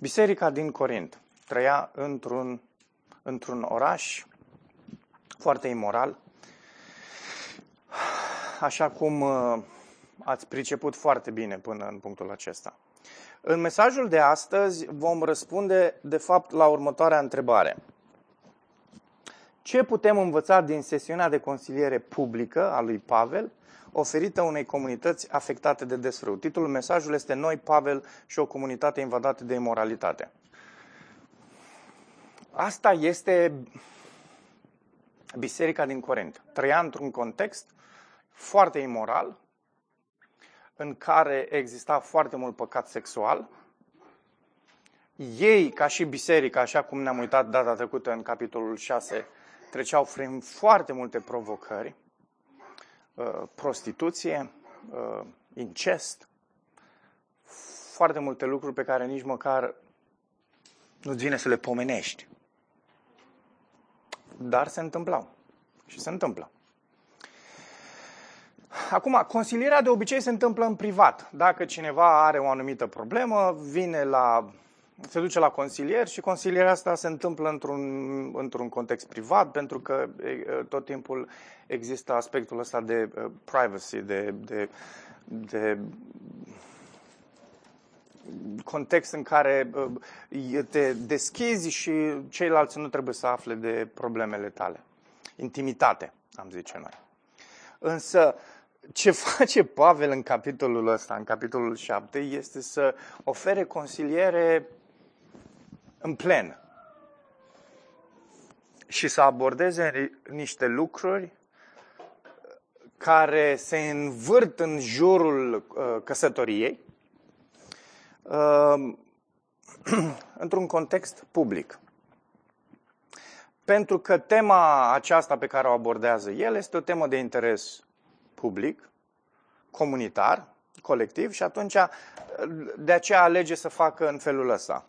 Biserica din Corint trăia într-un, într-un oraș foarte imoral, așa cum uh, ați priceput foarte bine până în punctul acesta. În mesajul de astăzi vom răspunde, de fapt, la următoarea întrebare. Ce putem învăța din sesiunea de consiliere publică a lui Pavel, oferită unei comunități afectate de desfrâu? Titlul mesajului este Noi, Pavel și o comunitate invadată de imoralitate. Asta este biserica din Corint. Trăia într-un context foarte imoral, în care exista foarte mult păcat sexual. Ei, ca și biserica, așa cum ne-am uitat data trecută în capitolul 6, treceau prin foarte multe provocări, uh, prostituție, uh, incest, foarte multe lucruri pe care nici măcar nu-ți vine să le pomenești. Dar se întâmplau. Și se întâmplă. Acum, consilierea de obicei se întâmplă în privat. Dacă cineva are o anumită problemă, vine la, se duce la consilier și consilierea asta se întâmplă într-un, într-un context privat, pentru că tot timpul există aspectul ăsta de privacy, de, de, de context în care te deschizi și ceilalți nu trebuie să afle de problemele tale. Intimitate, am zice noi. Însă, ce face Pavel în capitolul ăsta, în capitolul 7, este să ofere consiliere în plen și să abordeze niște lucruri care se învârt în jurul uh, căsătoriei uh, într-un context public. Pentru că tema aceasta pe care o abordează el este o temă de interes public, comunitar, colectiv și atunci de aceea alege să facă în felul ăsta.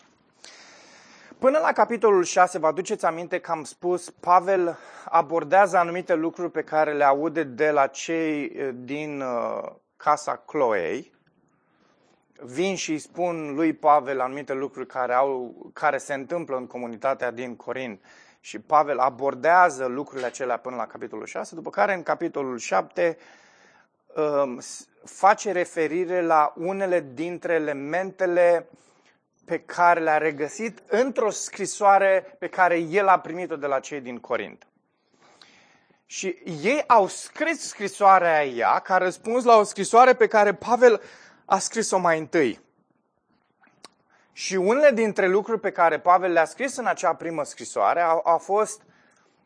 Până la capitolul 6, vă aduceți aminte că am spus, Pavel abordează anumite lucruri pe care le aude de la cei eh, din uh, casa Chloei. Vin și îi spun lui Pavel anumite lucruri care, au, care se întâmplă în comunitatea din Corint. Și Pavel abordează lucrurile acelea până la capitolul 6, după care în capitolul 7 Um, face referire la unele dintre elementele pe care le-a regăsit într-o scrisoare pe care el a primit-o de la cei din Corint. Și ei au scris scrisoarea aia ca răspuns la o scrisoare pe care Pavel a scris-o mai întâi. Și unele dintre lucruri pe care Pavel le-a scris în acea primă scrisoare au, au fost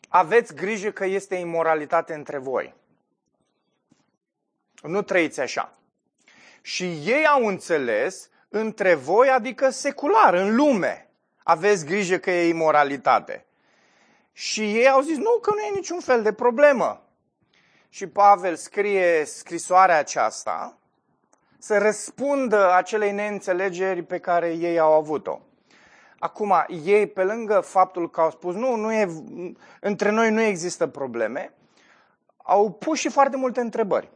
aveți grijă că este imoralitate între voi. Nu trăiți așa. Și ei au înțeles între voi, adică secular, în lume. Aveți grijă că e imoralitate. Și ei au zis, nu, că nu e niciun fel de problemă. Și Pavel scrie scrisoarea aceasta să răspundă acelei neînțelegeri pe care ei au avut-o. Acum, ei, pe lângă faptul că au spus, nu, nu e, între noi nu există probleme, au pus și foarte multe întrebări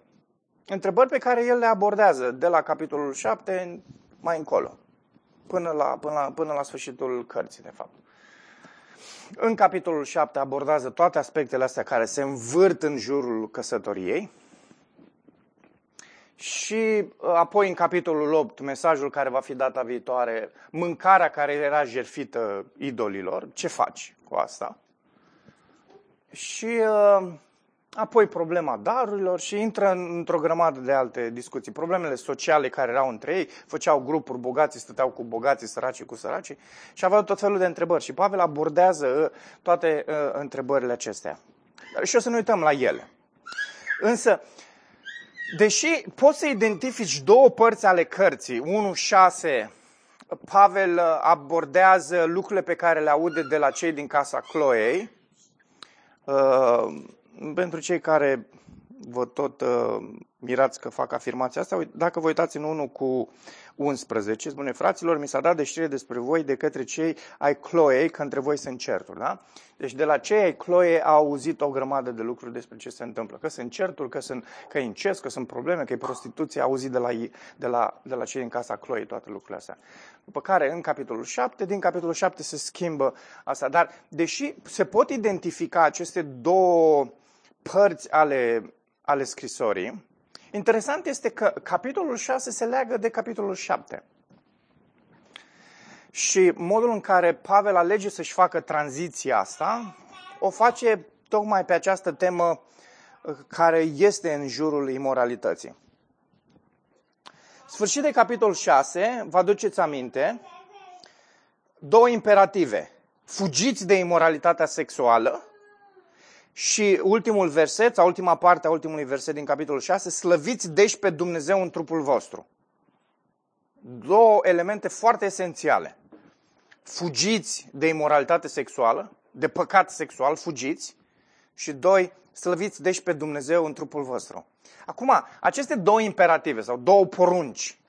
întrebări pe care el le abordează de la capitolul 7 mai încolo, până la, până la, până la sfârșitul cărții, de fapt. În capitolul 7 abordează toate aspectele astea care se învârt în jurul căsătoriei. Și uh, apoi în capitolul 8, mesajul care va fi data viitoare, mâncarea care era jerfită idolilor, ce faci cu asta? Și uh, apoi problema darurilor și intră într-o grămadă de alte discuții. Problemele sociale care erau între ei, făceau grupuri, bogații stăteau cu bogații, săracii cu săracii și aveau tot felul de întrebări. Și Pavel abordează uh, toate uh, întrebările acestea. Și o să ne uităm la ele. Însă, deși poți să identifici două părți ale cărții, 1.6, Pavel uh, abordează lucrurile pe care le aude de la cei din casa Chloei, uh, pentru cei care vă tot uh, mirați că fac afirmația asta, dacă vă uitați în 1 cu 11, spune, fraților, mi s-a dat de știre despre voi de către cei ai Chloei, că între voi sunt certuri, da? Deci de la cei ai Chloe au auzit o grămadă de lucruri despre ce se întâmplă, că sunt certuri, că, sunt, că e incest, că sunt probleme, că e prostituție, au auzit de la, de, la, de la cei în casa Chloe toate lucrurile astea. După care, în capitolul 7, din capitolul 7 se schimbă asta, dar deși se pot identifica aceste două părți ale, ale scrisorii, interesant este că capitolul 6 se leagă de capitolul 7. Și modul în care Pavel alege să-și facă tranziția asta, o face tocmai pe această temă uh, care este în jurul imoralității. Sfârșit de capitol 6, vă aduceți aminte, două imperative. Fugiți de imoralitatea sexuală și ultimul verset, sau ultima parte a ultimului verset din capitolul 6, slăviți deci pe Dumnezeu în trupul vostru. Două elemente foarte esențiale. Fugiți de imoralitate sexuală, de păcat sexual, fugiți. Și doi, slăviți deci pe Dumnezeu în trupul vostru. Acum, aceste două imperative sau două porunci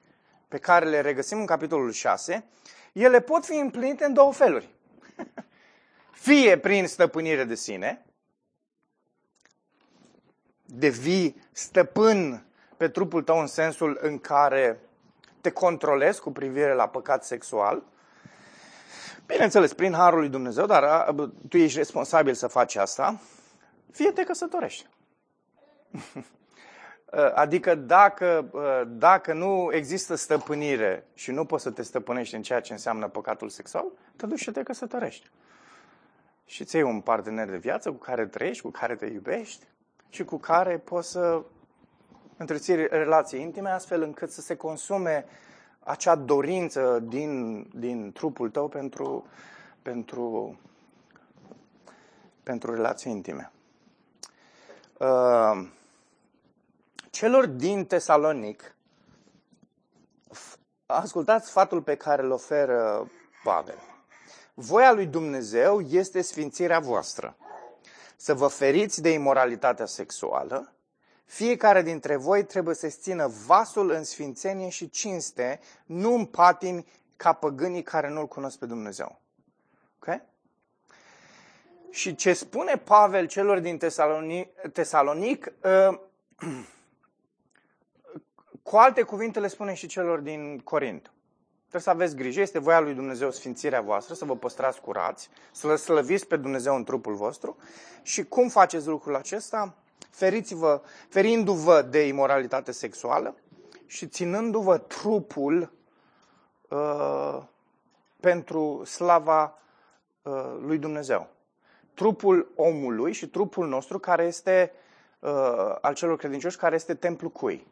pe care le regăsim în capitolul 6, ele pot fi împlinite în două feluri. Fie prin stăpânire de sine, devii stăpân pe trupul tău în sensul în care te controlezi cu privire la păcat sexual. Bineînțeles, prin harul lui Dumnezeu, dar tu ești responsabil să faci asta. Fie te căsătorești. Adică dacă, dacă nu există stăpânire și nu poți să te stăpânești în ceea ce înseamnă păcatul sexual, te duci și te căsătorești. Și ți un partener de viață cu care trăiești, cu care te iubești și cu care poți să întreții relații intime astfel încât să se consume acea dorință din, din trupul tău pentru, pentru, pentru relații intime. Uh, celor din Tesalonic, ascultați sfatul pe care îl oferă Pavel. Voia lui Dumnezeu este sfințirea voastră să vă feriți de imoralitatea sexuală, fiecare dintre voi trebuie să țină vasul în sfințenie și cinste, nu în patimi ca păgânii care nu-L cunosc pe Dumnezeu. Ok? Și ce spune Pavel celor din Tesalonic, Tesalonic uh, cu alte cuvinte le spune și celor din Corint. Trebuie să aveți grijă, este voia lui Dumnezeu sfințirea voastră, să vă păstrați curați, să vă slăviți pe Dumnezeu în trupul vostru. Și cum faceți lucrul acesta? Feriți-vă, ferindu-vă de imoralitate sexuală și ținându-vă trupul uh, pentru slava uh, lui Dumnezeu. Trupul omului și trupul nostru care este uh, al celor credincioși, care este templul cui?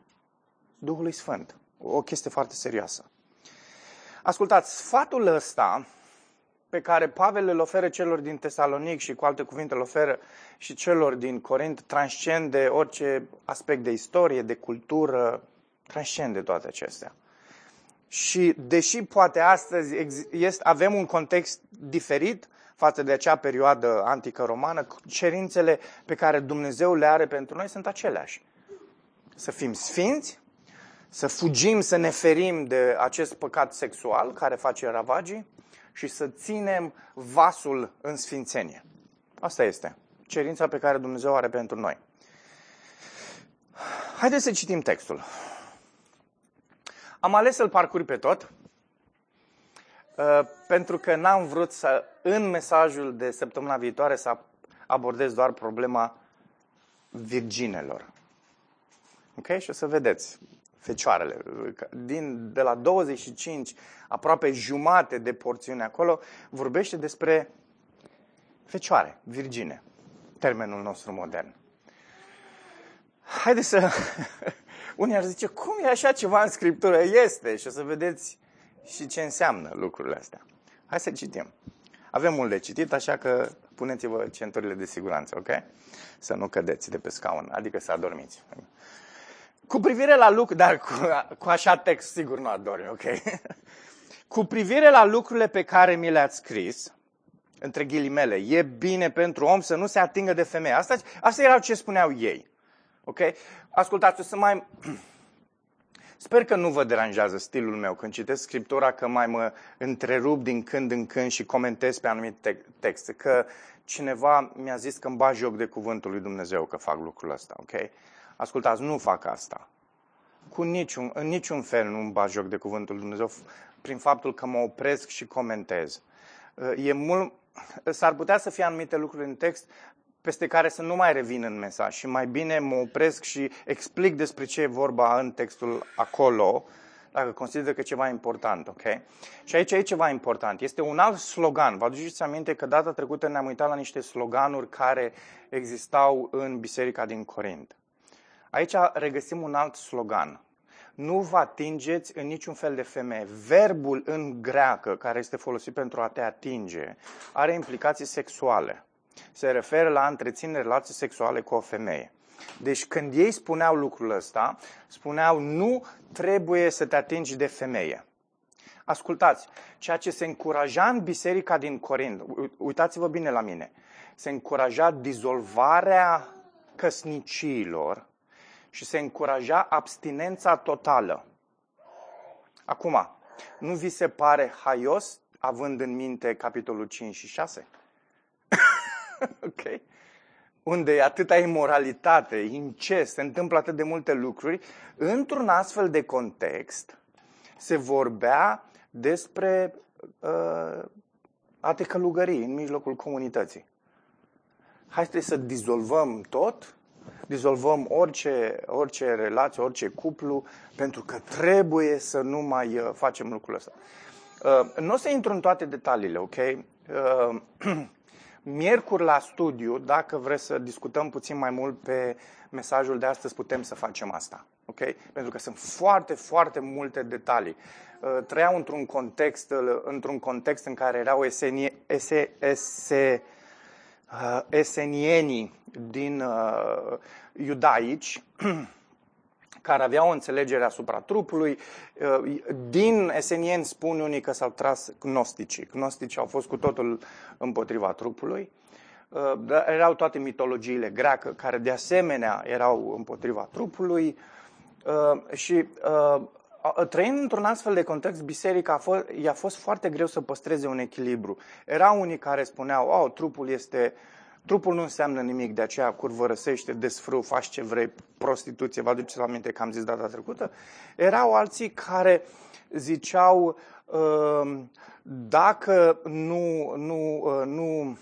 Duhului Sfânt. O chestie foarte serioasă. Ascultați, sfatul ăsta pe care Pavel îl oferă celor din Tesalonic și cu alte cuvinte îl oferă și celor din Corint transcende orice aspect de istorie, de cultură, transcende toate acestea. Și deși poate astăzi este, avem un context diferit față de acea perioadă antică romană, cerințele pe care Dumnezeu le are pentru noi sunt aceleași. Să fim sfinți, să fugim, să ne ferim de acest păcat sexual care face ravagii și să ținem vasul în sfințenie. Asta este cerința pe care Dumnezeu are pentru noi. Haideți să citim textul. Am ales să-l parcurg pe tot, uh, pentru că n-am vrut să, în mesajul de săptămâna viitoare, să abordez doar problema virginelor. Ok? Și o să vedeți fecioarele. Din, de la 25, aproape jumate de porțiune acolo, vorbește despre fecioare, virgine, termenul nostru modern. Haideți să... Unii ar zice, cum e așa ceva în Scriptură? Este și o să vedeți și ce înseamnă lucrurile astea. Hai să citim. Avem mult de citit, așa că puneți-vă centurile de siguranță, ok? Să nu cădeți de pe scaun, adică să adormiți. Cu privire la lucruri, dar cu, cu așa text sigur nu adori, ok? cu privire la lucrurile pe care mi le-ați scris, între ghilimele, e bine pentru om să nu se atingă de femeie. Asta, asta era ce spuneau ei. Ok? Ascultați, o să mai... Sper că nu vă deranjează stilul meu când citesc Scriptura, că mai mă întrerup din când în când și comentez pe anumite texte, că cineva mi-a zis că îmi bag joc de cuvântul lui Dumnezeu că fac lucrul ăsta, ok? Ascultați, nu fac asta. Cu niciun, în niciun fel nu îmi bag joc de cuvântul lui Dumnezeu prin faptul că mă opresc și comentez. E mult, s-ar putea să fie anumite lucruri în text peste care să nu mai revin în mesaj și mai bine mă opresc și explic despre ce e vorba în textul acolo, dacă consider că e ceva important, ok? Și aici e ceva important. Este un alt slogan. Vă aduceți aminte că data trecută ne-am uitat la niște sloganuri care existau în biserica din Corint. Aici regăsim un alt slogan. Nu vă atingeți în niciun fel de femeie. Verbul în greacă, care este folosit pentru a te atinge, are implicații sexuale se referă la a întreține relații sexuale cu o femeie. Deci când ei spuneau lucrul ăsta, spuneau nu trebuie să te atingi de femeie. Ascultați, ceea ce se încuraja în biserica din Corint, uitați-vă bine la mine, se încuraja dizolvarea căsniciilor și se încuraja abstinența totală. Acum, nu vi se pare haios având în minte capitolul 5 și 6? ok? Unde e atâta imoralitate, incest, se întâmplă atât de multe lucruri, într-un astfel de context se vorbea despre uh, a te călugări în mijlocul comunității. Hai să dizolvăm tot, dizolvăm orice, orice relație, orice cuplu, pentru că trebuie să nu mai uh, facem lucrul ăsta. Uh, nu o să intru în toate detaliile, ok? Uh, Miercuri la studiu, dacă vreți să discutăm puțin mai mult pe mesajul de astăzi, putem să facem asta. ok? Pentru că sunt foarte, foarte multe detalii. Uh, trăiau într-un context, uh, într-un context în care erau esenie, ese, ese, uh, esenienii din uh, iudaici care aveau o înțelegere asupra trupului. Uh, din esenieni spun unii că s-au tras gnosticii. Gnosticii au fost cu totul împotriva trupului. Uh, erau toate mitologiile greacă care de asemenea erau împotriva trupului. Uh, și trăind într-un astfel de context, biserica a fost, i-a fost foarte greu să păstreze un echilibru. Erau unii care spuneau, oh, trupul este uh, Trupul nu înseamnă nimic, de aceea curvă răsește, desfrâu, faci ce vrei, prostituție, vă aduceți la minte că am zis data trecută. Erau alții care ziceau, ehm, dacă nu, nu, ă, nu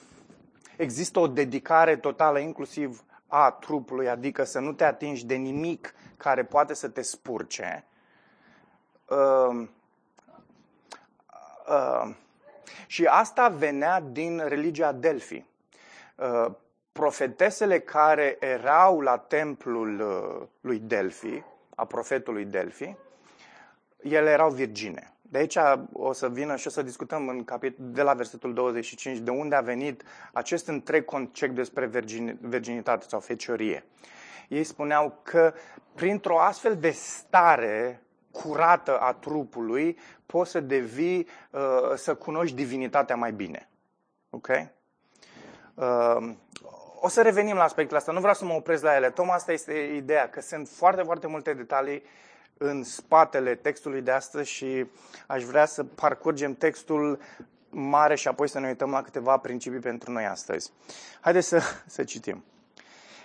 există o dedicare totală, inclusiv a trupului, adică să nu te atingi de nimic care poate să te spurce, ehm, ehm, și asta venea din religia Delphi. Uh, profetesele care erau la templul uh, lui Delphi, a profetului Delphi, ele erau virgine. De aici o să vină și o să discutăm în capit- de la versetul 25 de unde a venit acest întreg concept despre virgin, virginitate sau feciorie. Ei spuneau că printr-o astfel de stare curată a trupului poți să devii, uh, să cunoști divinitatea mai bine. Ok? Ehm, o să revenim la aspectul ăsta, nu vreau să mă opresc la ele. Tocmai asta este ideea, că sunt foarte, foarte multe detalii în spatele textului de astăzi și aș vrea să parcurgem textul mare și apoi să ne uităm la câteva principii pentru noi astăzi. Haideți să, să citim.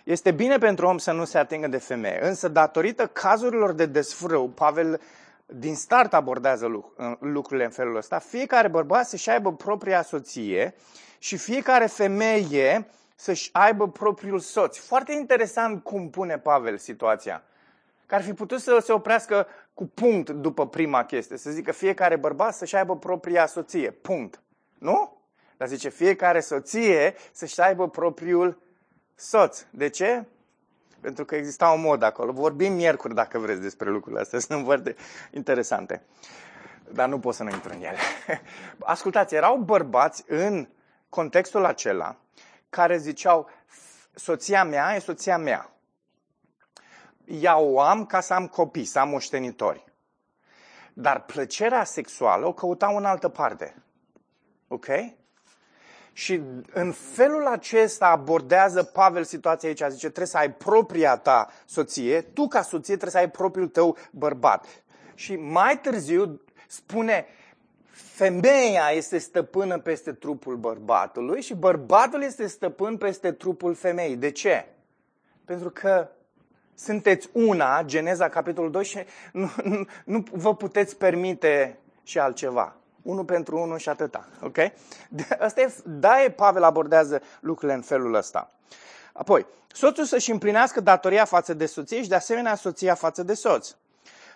Este bine pentru om să nu se atingă de femeie, însă datorită cazurilor de desfrâu, Pavel din start abordează lucrurile în felul ăsta, fiecare bărbat să-și aibă propria soție și fiecare femeie să-și aibă propriul soț. Foarte interesant cum pune Pavel situația. Că ar fi putut să se oprească cu punct după prima chestie. Să zică fiecare bărbat să-și aibă propria soție. Punct. Nu? Dar zice fiecare soție să-și aibă propriul soț. De ce? Pentru că exista un mod acolo. Vorbim miercuri, dacă vreți, despre lucrurile astea. Sunt foarte interesante. Dar nu pot să nu intru în ele. Ascultați, erau bărbați în contextul acela care ziceau soția mea e soția mea. Ea o am ca să am copii, să am moștenitori. Dar plăcerea sexuală o căutau în altă parte. Ok? Și în felul acesta abordează Pavel situația aici. Zice, trebuie să ai propria ta soție, tu ca soție trebuie să ai propriul tău bărbat. Și mai târziu spune, femeia este stăpână peste trupul bărbatului și bărbatul este stăpân peste trupul femeii. De ce? Pentru că sunteți una, Geneza capitolul 2, și nu, nu, nu vă puteți permite și altceva. Unul pentru unul și atâta. Ok? Asta e, da, e, Pavel abordează lucrurile în felul ăsta. Apoi, soțul să-și împlinească datoria față de soție și de asemenea soția față de soț.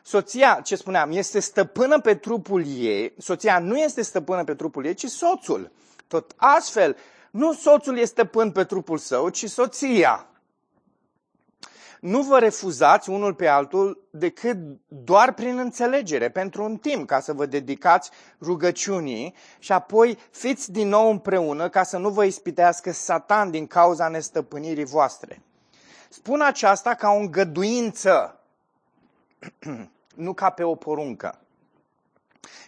Soția, ce spuneam, este stăpână pe trupul ei, soția nu este stăpână pe trupul ei, ci soțul. Tot astfel, nu soțul este stăpân pe trupul său, ci soția nu vă refuzați unul pe altul decât doar prin înțelegere, pentru un timp, ca să vă dedicați rugăciunii și apoi fiți din nou împreună ca să nu vă ispitească satan din cauza nestăpânirii voastre. Spun aceasta ca o îngăduință, nu ca pe o poruncă.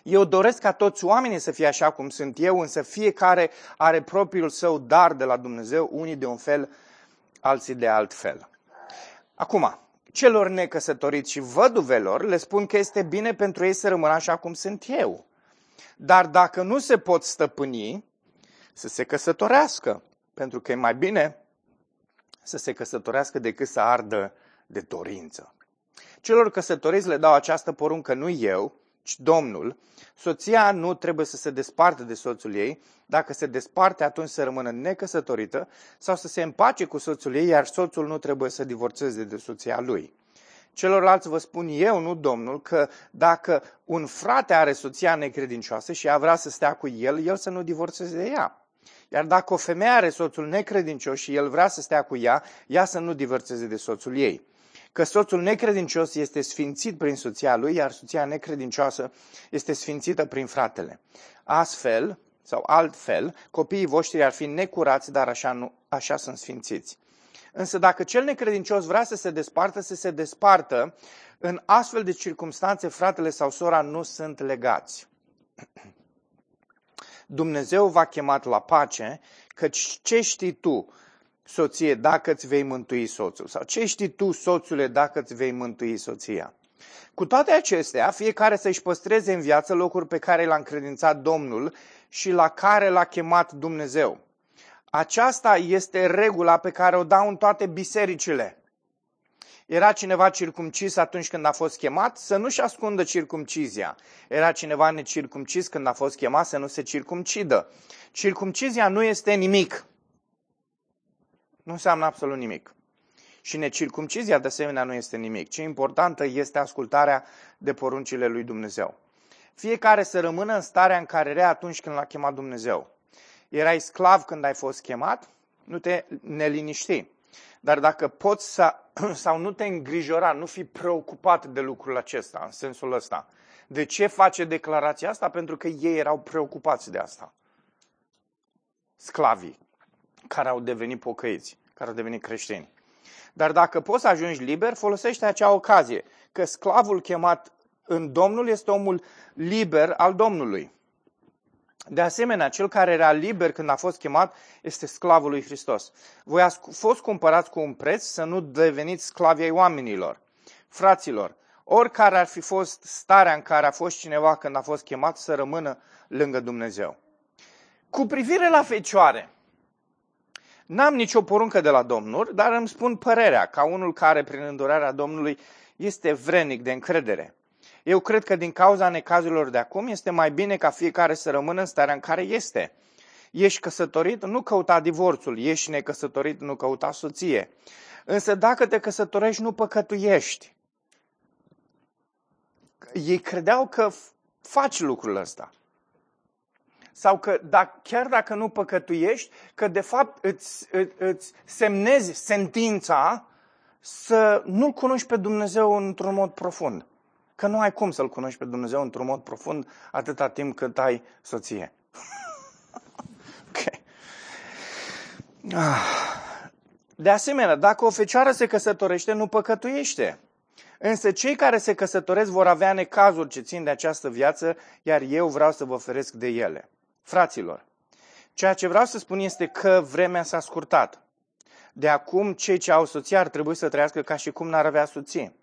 Eu doresc ca toți oamenii să fie așa cum sunt eu, însă fiecare are propriul său dar de la Dumnezeu, unii de un fel, alții de alt fel. Acum, celor necăsătoriți și văduvelor le spun că este bine pentru ei să rămână așa cum sunt eu. Dar dacă nu se pot stăpâni, să se căsătorească, pentru că e mai bine să se căsătorească decât să ardă de dorință. Celor căsătoriți le dau această poruncă nu eu, ci Domnul, soția nu trebuie să se despartă de soțul ei, dacă se desparte atunci să rămână necăsătorită sau să se împace cu soțul ei, iar soțul nu trebuie să divorțeze de soția lui. Celorlalți vă spun eu, nu Domnul, că dacă un frate are soția necredincioasă și ea vrea să stea cu el, el să nu divorțeze de ea. Iar dacă o femeie are soțul necredincios și el vrea să stea cu ea, ea să nu divorțeze de soțul ei că soțul necredincios este sfințit prin soția lui, iar soția necredincioasă este sfințită prin fratele. Astfel, sau altfel, copiii voștri ar fi necurați, dar așa, nu, așa sunt sfințiți. Însă dacă cel necredincios vrea să se despartă, să se despartă, în astfel de circunstanțe fratele sau sora nu sunt legați. Dumnezeu v-a chemat la pace, căci ce știi tu soție, dacă îți vei mântui soțul? Sau ce știi tu, soțule, dacă îți vei mântui soția? Cu toate acestea, fiecare să-și păstreze în viață locuri pe care l-a încredințat Domnul și la care l-a chemat Dumnezeu. Aceasta este regula pe care o dau în toate bisericile. Era cineva circumcis atunci când a fost chemat, să nu-și ascundă circumcizia. Era cineva necircumcis când a fost chemat, să nu se circumcidă. Circumcizia nu este nimic nu înseamnă absolut nimic. Și necircumcizia de asemenea nu este nimic. Ce importantă este ascultarea de poruncile lui Dumnezeu. Fiecare să rămână în starea în care era atunci când l-a chemat Dumnezeu. Erai sclav când ai fost chemat, nu te neliniști. Dar dacă poți să, sau nu te îngrijora, nu fi preocupat de lucrul acesta, în sensul ăsta. De ce face declarația asta? Pentru că ei erau preocupați de asta. Sclavii care au devenit pocăiți, care au devenit creștini. Dar dacă poți să ajungi liber, folosește acea ocazie, că sclavul chemat în Domnul este omul liber al Domnului. De asemenea, cel care era liber când a fost chemat este sclavul lui Hristos. Voi ați fost cumpărați cu un preț să nu deveniți sclavi ai oamenilor. Fraților, oricare ar fi fost starea în care a fost cineva când a fost chemat să rămână lângă Dumnezeu. Cu privire la fecioare, N-am nicio poruncă de la Domnul, dar îmi spun părerea, ca unul care, prin îndurarea Domnului, este vrenic de încredere. Eu cred că din cauza necazurilor de acum este mai bine ca fiecare să rămână în starea în care este. Ești căsătorit, nu căuta divorțul. Ești necăsătorit, nu căuta soție. Însă dacă te căsătorești, nu păcătuiești. Ei credeau că faci lucrul ăsta sau că dacă, chiar dacă nu păcătuiești, că de fapt îți, îți semnezi sentința să nu-L cunoști pe Dumnezeu într-un mod profund. Că nu ai cum să-L cunoști pe Dumnezeu într-un mod profund atâta timp cât ai soție. ok. Ah. De asemenea, dacă o fecioară se căsătorește, nu păcătuiește. Însă cei care se căsătoresc vor avea necazuri ce țin de această viață, iar eu vreau să vă feresc de ele. Fraților, Ceea ce vreau să spun este că vremea s-a scurtat. De acum, cei ce au soție ar trebui să trăiască ca și cum n-ar avea soție.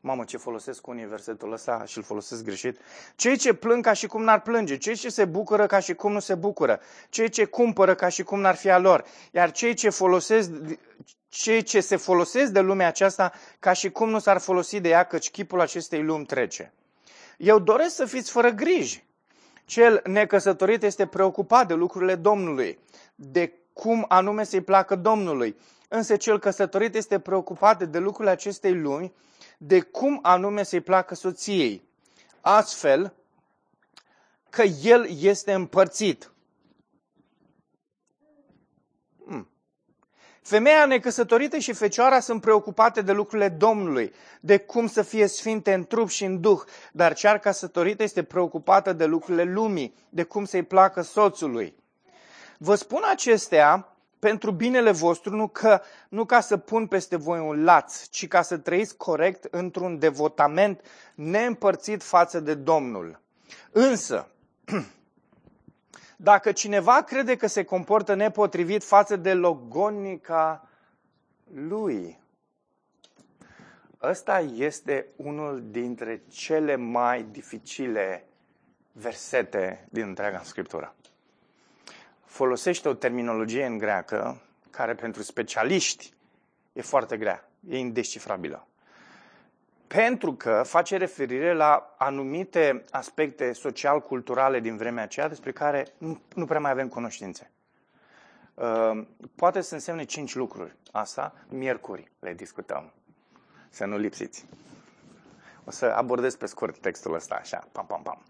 Mamă, ce folosesc unii versetul ăsta și îl folosesc greșit. Cei ce plâng ca și cum n-ar plânge, cei ce se bucură ca și cum nu se bucură, cei ce cumpără ca și cum n-ar fi a lor, iar cei ce folosesc, cei ce se folosesc de lumea aceasta ca și cum nu s-ar folosi de ea, căci chipul acestei lumi trece. Eu doresc să fiți fără griji. Cel necăsătorit este preocupat de lucrurile Domnului, de cum anume să-i placă Domnului. Însă cel căsătorit este preocupat de lucrurile acestei lumi, de cum anume să-i placă soției. Astfel că el este împărțit. Femeia necăsătorită și fecioara sunt preocupate de lucrurile Domnului, de cum să fie sfinte în trup și în duh, dar cea căsătorită este preocupată de lucrurile lumii, de cum să-i placă soțului. Vă spun acestea pentru binele vostru, nu, că, nu ca să pun peste voi un laț, ci ca să trăiți corect într-un devotament neîmpărțit față de Domnul. Însă, dacă cineva crede că se comportă nepotrivit față de logonica lui, ăsta este unul dintre cele mai dificile versete din întreaga Scriptură folosește o terminologie în greacă care pentru specialiști e foarte grea, e indescifrabilă. Pentru că face referire la anumite aspecte social-culturale din vremea aceea despre care nu, nu prea mai avem cunoștințe. Uh, poate să însemne cinci lucruri. Asta, miercuri, le discutăm. Să nu lipsiți. O să abordez pe scurt textul ăsta, așa, pam, pam, pam.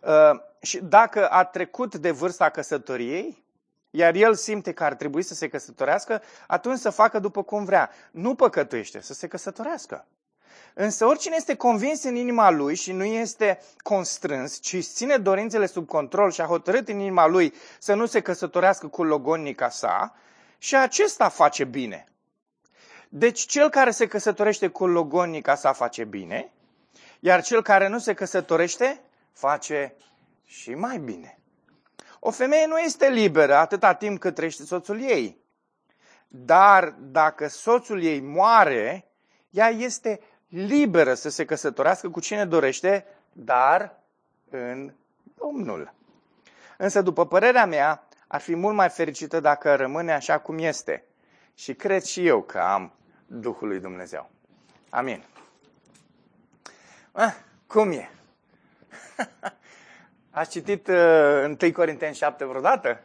Uh, și dacă a trecut de vârsta căsătoriei, iar el simte că ar trebui să se căsătorească, atunci să facă după cum vrea. Nu păcătuiește, să se căsătorească. Însă oricine este convins în inima lui și nu este constrâns, ci ține dorințele sub control și a hotărât în inima lui să nu se căsătorească cu logonica sa, și acesta face bine. Deci cel care se căsătorește cu logonica sa face bine, iar cel care nu se căsătorește face și mai bine. O femeie nu este liberă atâta timp cât trăiește soțul ei. Dar dacă soțul ei moare, ea este liberă să se căsătorească cu cine dorește, dar în Domnul. Însă, după părerea mea, ar fi mult mai fericită dacă rămâne așa cum este. Și cred și eu că am Duhul lui Dumnezeu. Amin. Ah, cum e? Ați citit uh, 1 Corinteni 7 vreodată?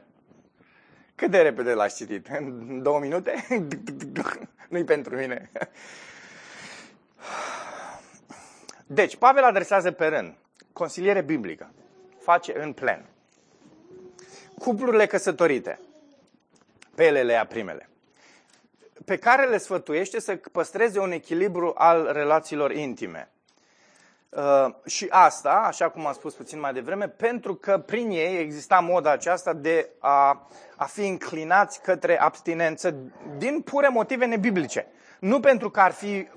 Cât de repede l-ați citit? În două minute? Nu-i pentru mine. Deci, Pavel adresează pe rând consiliere biblică. Face în plen. Cuplurile căsătorite. Pe ele le ia primele. Pe care le sfătuiește să păstreze un echilibru al relațiilor intime. Uh, și asta, așa cum am spus puțin mai devreme, pentru că prin ei exista moda aceasta de a, a fi înclinați către abstinență din pure motive nebiblice. Nu pentru că ar fi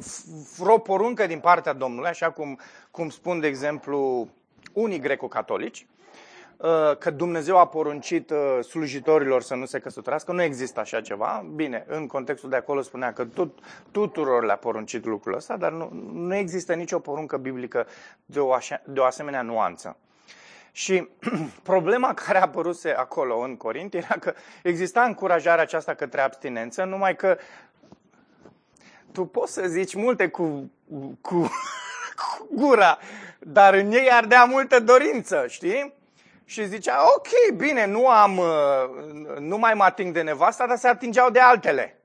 vreo poruncă din partea Domnului, așa cum, cum spun, de exemplu, unii greco-catolici, Uh, că Dumnezeu a poruncit uh, slujitorilor să nu se căsătorească. Nu există așa ceva. Bine, în contextul de acolo spunea că tot, tuturor le-a poruncit lucrul ăsta, dar nu, nu există nicio poruncă biblică de o, așa, de o asemenea nuanță. Și problema care a apărut acolo în Corint era că exista încurajarea aceasta către abstinență, numai că tu poți să zici multe cu, cu, cu gura, dar în ei ardea multă dorință, știi? și zicea, ok, bine, nu, am, uh, nu mai mă ating de nevasta, dar se atingeau de altele.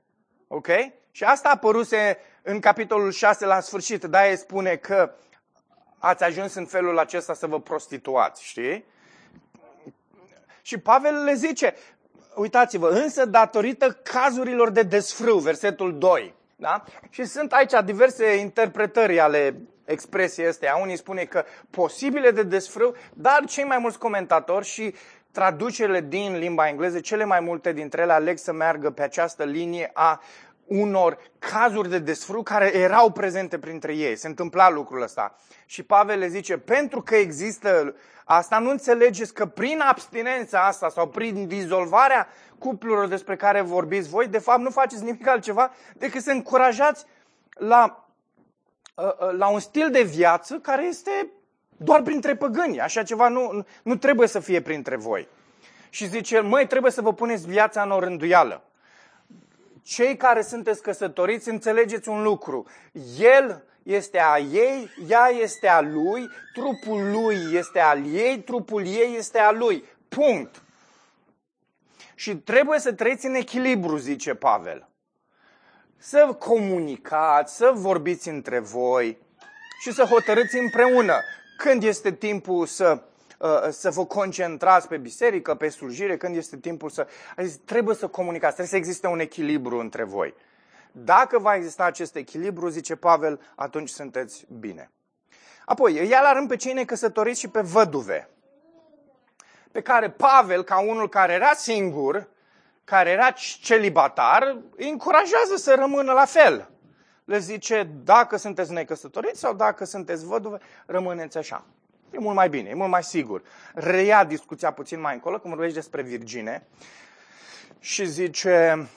Ok? Și asta a apăruse în capitolul 6 la sfârșit. Da, el spune că ați ajuns în felul acesta să vă prostituați, știi? Și Pavel le zice, uitați-vă, însă datorită cazurilor de desfrâu, versetul 2, da? Și sunt aici diverse interpretări ale expresiei astea. Unii spune că posibile de desfrâu, dar cei mai mulți comentatori și traducerile din limba engleză, cele mai multe dintre ele aleg să meargă pe această linie a unor cazuri de desfrâu care erau prezente printre ei. Se întâmpla lucrul ăsta. Și Pavel le zice, pentru că există asta, nu înțelegeți că prin abstinența asta sau prin dizolvarea cuplurilor despre care vorbiți voi, de fapt nu faceți nimic altceva decât să încurajați la, ă, ă, la un stil de viață care este doar printre păgâni. Așa ceva nu, nu trebuie să fie printre voi. Și zice, măi, trebuie să vă puneți viața în orânduială cei care sunteți căsătoriți, înțelegeți un lucru. El este a ei, ea este a lui, trupul lui este al ei, trupul ei este a lui. Punct. Și trebuie să trăiți în echilibru, zice Pavel. Să comunicați, să vorbiți între voi și să hotărâți împreună când este timpul să Uh, să vă concentrați pe biserică, pe slujire, când este timpul să... Adică trebuie să comunicați, trebuie să existe un echilibru între voi. Dacă va exista acest echilibru, zice Pavel, atunci sunteți bine. Apoi, ia la rând pe cei necăsătoriți și pe văduve, pe care Pavel, ca unul care era singur, care era celibatar, îi încurajează să rămână la fel. Le zice, dacă sunteți necăsătoriți sau dacă sunteți văduve, rămâneți așa. E mult mai bine, e mult mai sigur. Reia discuția puțin mai încolo, când vorbești despre Virgine și zice,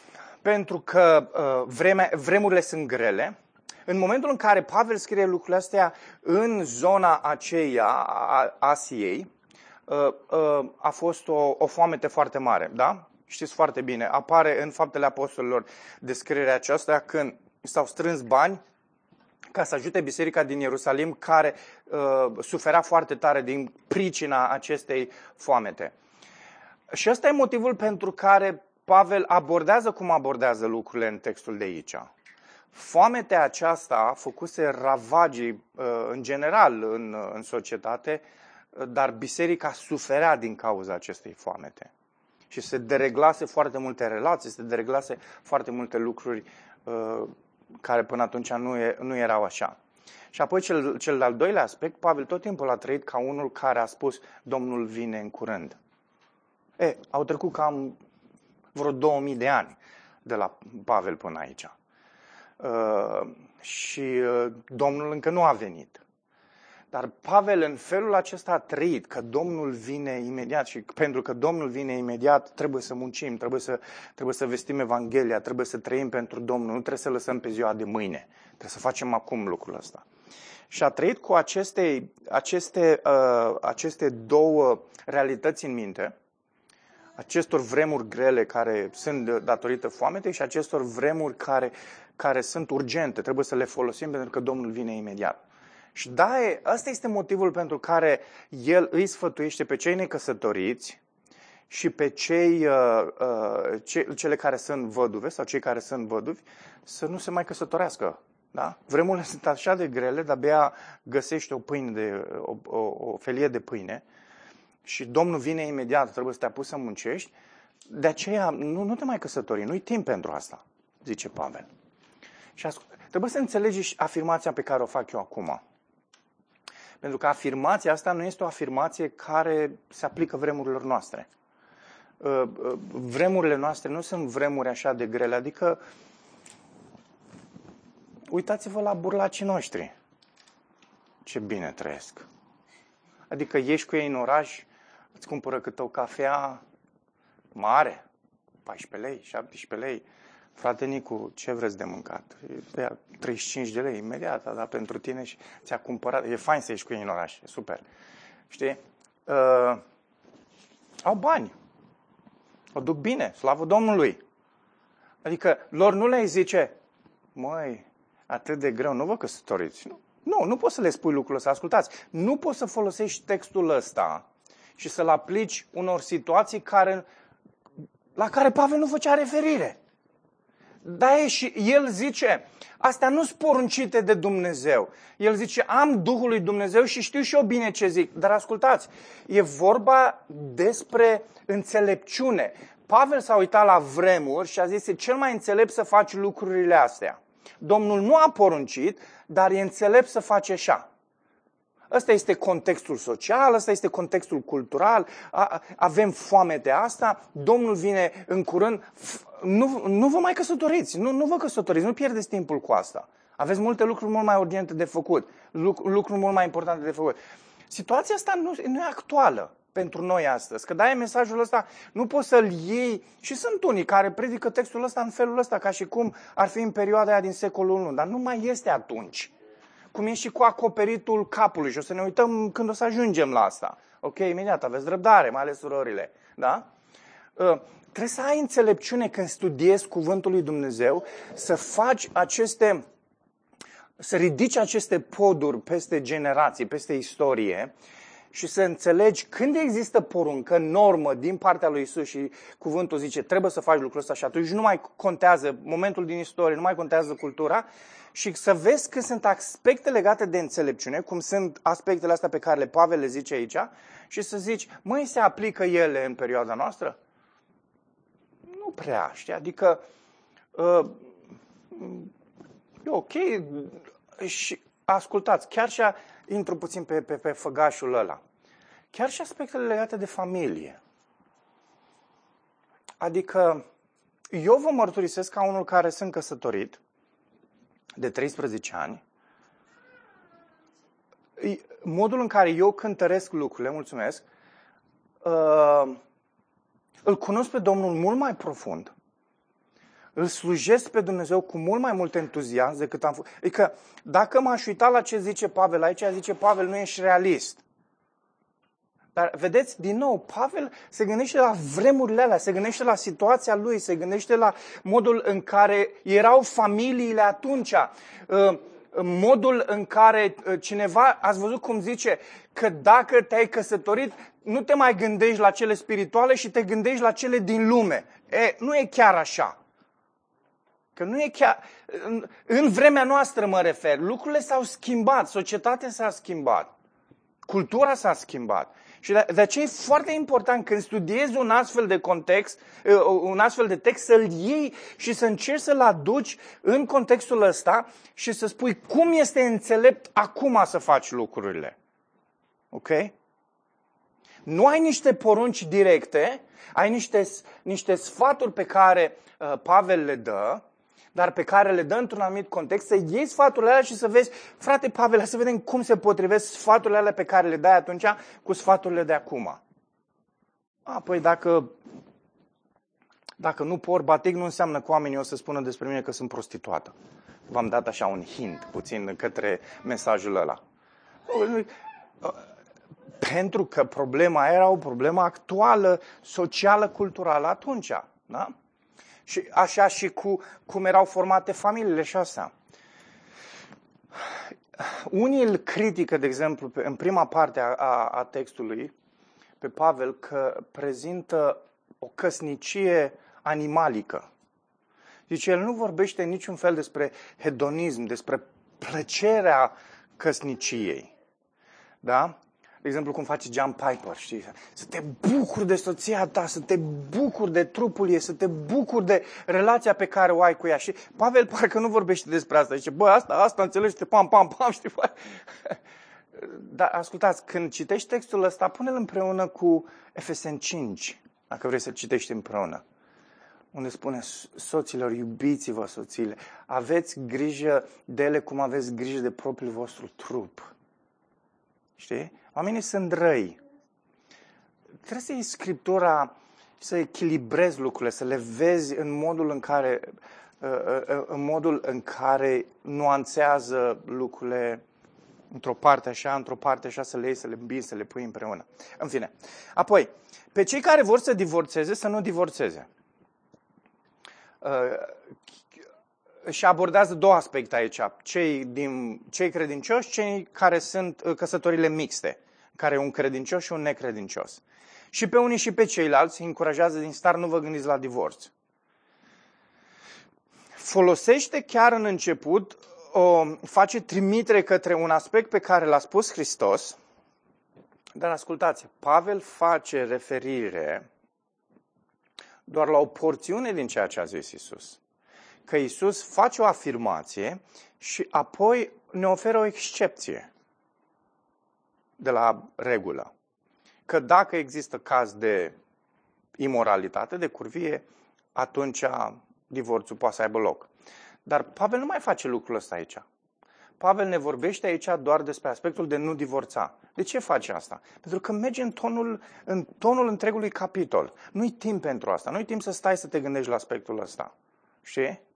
pentru că uh, vreme, vremurile sunt grele, în momentul în care Pavel scrie lucrurile astea în zona aceea a Asiei, uh, uh, a fost o, o foamete foarte mare, da? Știți foarte bine, apare în Faptele Apostolilor descrierea aceasta când s-au strâns bani ca să ajute biserica din Ierusalim care uh, suferea foarte tare din pricina acestei foamete. Și ăsta e motivul pentru care Pavel abordează cum abordează lucrurile în textul de aici. Foametea aceasta făcuse ravagii uh, în general în, în societate, dar biserica suferea din cauza acestei foamete. Și se dereglase foarte multe relații, se dereglase foarte multe lucruri uh, care până atunci nu, e, nu erau așa. Și apoi cel, cel de-al doilea aspect, Pavel tot timpul a trăit ca unul care a spus Domnul vine în curând. E, au trecut cam vreo 2000 de ani de la Pavel până aici. Uh, și uh, Domnul încă nu a venit. Dar Pavel în felul acesta a trăit că Domnul vine imediat și pentru că Domnul vine imediat trebuie să muncim, trebuie să, trebuie să vestim Evanghelia, trebuie să trăim pentru Domnul, nu trebuie să lăsăm pe ziua de mâine, trebuie să facem acum lucrul ăsta. Și a trăit cu aceste, aceste, uh, aceste două realități în minte, acestor vremuri grele care sunt datorită foametei și acestor vremuri care, care sunt urgente, trebuie să le folosim pentru că Domnul vine imediat. Și da, ăsta este motivul pentru care el îi sfătuiește pe cei necăsătoriți și pe cei, uh, uh, ce, cele care sunt văduve sau cei care sunt văduvi să nu se mai căsătorească. Da? Vremurile sunt așa de grele, dar abia găsești o, pâine de, o, o, o felie de pâine și Domnul vine imediat, trebuie să te apuci să muncești. De aceea nu, nu te mai căsători, nu-i timp pentru asta, zice Pavel. Și trebuie să înțelegi afirmația pe care o fac eu acum. Pentru că afirmația asta nu este o afirmație care se aplică vremurilor noastre. Uh, uh, vremurile noastre nu sunt vremuri așa de grele, adică uitați-vă la burlacii noștri. Ce bine trăiesc. Adică ieși cu ei în oraș, îți cumpără câte o cafea mare, 14 lei, 17 lei, Frate Nicu, ce vreți de mâncat? Ia 35 de lei imediat, da, pentru tine și ți-a cumpărat. E fain să ieși cu ei în oraș, e super. Știi? Uh, au bani. O duc bine, slavă Domnului. Adică lor nu le zice, măi, atât de greu, nu vă căsătoriți. Nu, nu, nu poți să le spui lucrul ăsta. Ascultați, nu poți să folosești textul ăsta și să-l aplici unor situații care, la care Pavel nu făcea referire. Da, și el zice, astea nu sunt poruncite de Dumnezeu. El zice, am Duhul lui Dumnezeu și știu și eu bine ce zic. Dar ascultați, e vorba despre înțelepciune. Pavel s-a uitat la vremuri și a zis, e cel mai înțelept să faci lucrurile astea. Domnul nu a poruncit, dar e înțelept să faci așa. Ăsta este contextul social, ăsta este contextul cultural, avem foame de asta, Domnul vine în curând, nu, nu vă mai căsătoriți, nu, nu vă căsătoriți, nu pierdeți timpul cu asta. Aveți multe lucruri mult mai urgente de făcut, lucruri mult mai importante de făcut. Situația asta nu, nu e actuală pentru noi astăzi. Că dai mesajul ăsta, nu poți să-l iei. Și sunt unii care predică textul ăsta în felul ăsta, ca și cum ar fi în perioada aia din secolul I, dar nu mai este atunci. Cum e și cu acoperitul capului și o să ne uităm când o să ajungem la asta. Ok, imediat, aveți răbdare, mai ales surorile. Da? Uh, trebuie să ai înțelepciune când studiezi cuvântul lui Dumnezeu, să faci aceste, să ridici aceste poduri peste generații, peste istorie și să înțelegi când există poruncă, normă din partea lui Isus și cuvântul zice trebuie să faci lucrul ăsta și atunci nu mai contează momentul din istorie, nu mai contează cultura și să vezi că sunt aspecte legate de înțelepciune, cum sunt aspectele astea pe care le Pavel le zice aici și să zici, măi, se aplică ele în perioada noastră? Nu prea, știi? Adică uh, e ok și ascultați, chiar și intru puțin pe, pe, pe făgașul ăla. Chiar și aspectele legate de familie. Adică, eu vă mărturisesc ca unul care sunt căsătorit de 13 ani, modul în care eu cântăresc lucrurile, mulțumesc, uh, îl cunosc pe Domnul mult mai profund îl slujesc pe Dumnezeu cu mult mai mult entuziasm decât am făcut. Adică, dacă m-aș uita la ce zice Pavel aici, zice Pavel, nu ești realist. Dar vedeți, din nou, Pavel se gândește la vremurile alea, se gândește la situația lui, se gândește la modul în care erau familiile atunci, uh, modul în care uh, cineva, ați văzut cum zice, că dacă te-ai căsătorit, nu te mai gândești la cele spirituale și te gândești la cele din lume. E, nu e chiar așa. Că nu e chiar... În, în vremea noastră mă refer. Lucrurile s-au schimbat, societatea s-a schimbat, cultura s-a schimbat. Și de, de aceea e foarte important când studiezi un astfel de context, uh, un astfel de text, să-l iei și să încerci să-l aduci în contextul ăsta și să spui cum este înțelept acum să faci lucrurile. Ok? Nu ai niște porunci directe, ai niște, niște sfaturi pe care uh, Pavel le dă, dar pe care le dă într-un anumit context, să iei sfaturile alea și să vezi, frate Pavel, să vedem cum se potrivesc sfaturile alea pe care le dai atunci cu sfaturile de acum. Apoi dacă, dacă nu por batic, nu înseamnă că oamenii o să spună despre mine că sunt prostituată. V-am dat așa un hint puțin către mesajul ăla. Pentru că problema era o problemă actuală, socială, culturală atunci. Da? Și așa și cu cum erau formate familiile și asta. Unii îl critică, de exemplu, în prima parte a, a, a textului, pe Pavel, că prezintă o căsnicie animalică. Zice, el nu vorbește niciun fel despre hedonism, despre plăcerea căsniciei. Da? De exemplu, cum face John Piper, știi? Să te bucuri de soția ta, să te bucuri de trupul ei, să te bucuri de relația pe care o ai cu ea. Și Pavel parcă nu vorbește despre asta. Zice, bă, asta, asta înțelegi, pam, pam, pam, știi? Bă? Dar ascultați, când citești textul ăsta, pune-l împreună cu Efesen 5, dacă vrei să citești împreună. Unde spune, soților, iubiți-vă soțiile, aveți grijă de ele cum aveți grijă de propriul vostru trup. Știi? Oamenii sunt răi. Trebuie să iei Scriptura să echilibrezi lucrurile, să le vezi în modul în care, uh, uh, uh, în modul în care nuanțează lucrurile într-o parte așa, într-o parte așa, să le iei, să le îmbini, să le pui împreună. În fine. Apoi, pe cei care vor să divorțeze, să nu divorțeze. Și abordează două aspecte aici. Cei, din, cei credincioși, cei care sunt căsătorile mixte care e un credincios și un necredincios. Și pe unii și pe ceilalți încurajează din start, nu vă gândiți la divorț. Folosește chiar în început, o, face trimitere către un aspect pe care l-a spus Hristos, dar ascultați, Pavel face referire doar la o porțiune din ceea ce a zis Isus. Că Isus face o afirmație și apoi ne oferă o excepție. de la regulă. Că dacă există caz de imoralitate, de curvie, atunci divorțul poate să aibă loc. Dar Pavel nu mai face lucrul ăsta aici. Pavel ne vorbește aici doar despre aspectul de nu divorța. De ce face asta? Pentru că merge în tonul, în tonul întregului capitol. Nu-i timp pentru asta. Nu-i timp să stai să te gândești la aspectul ăsta. Știi?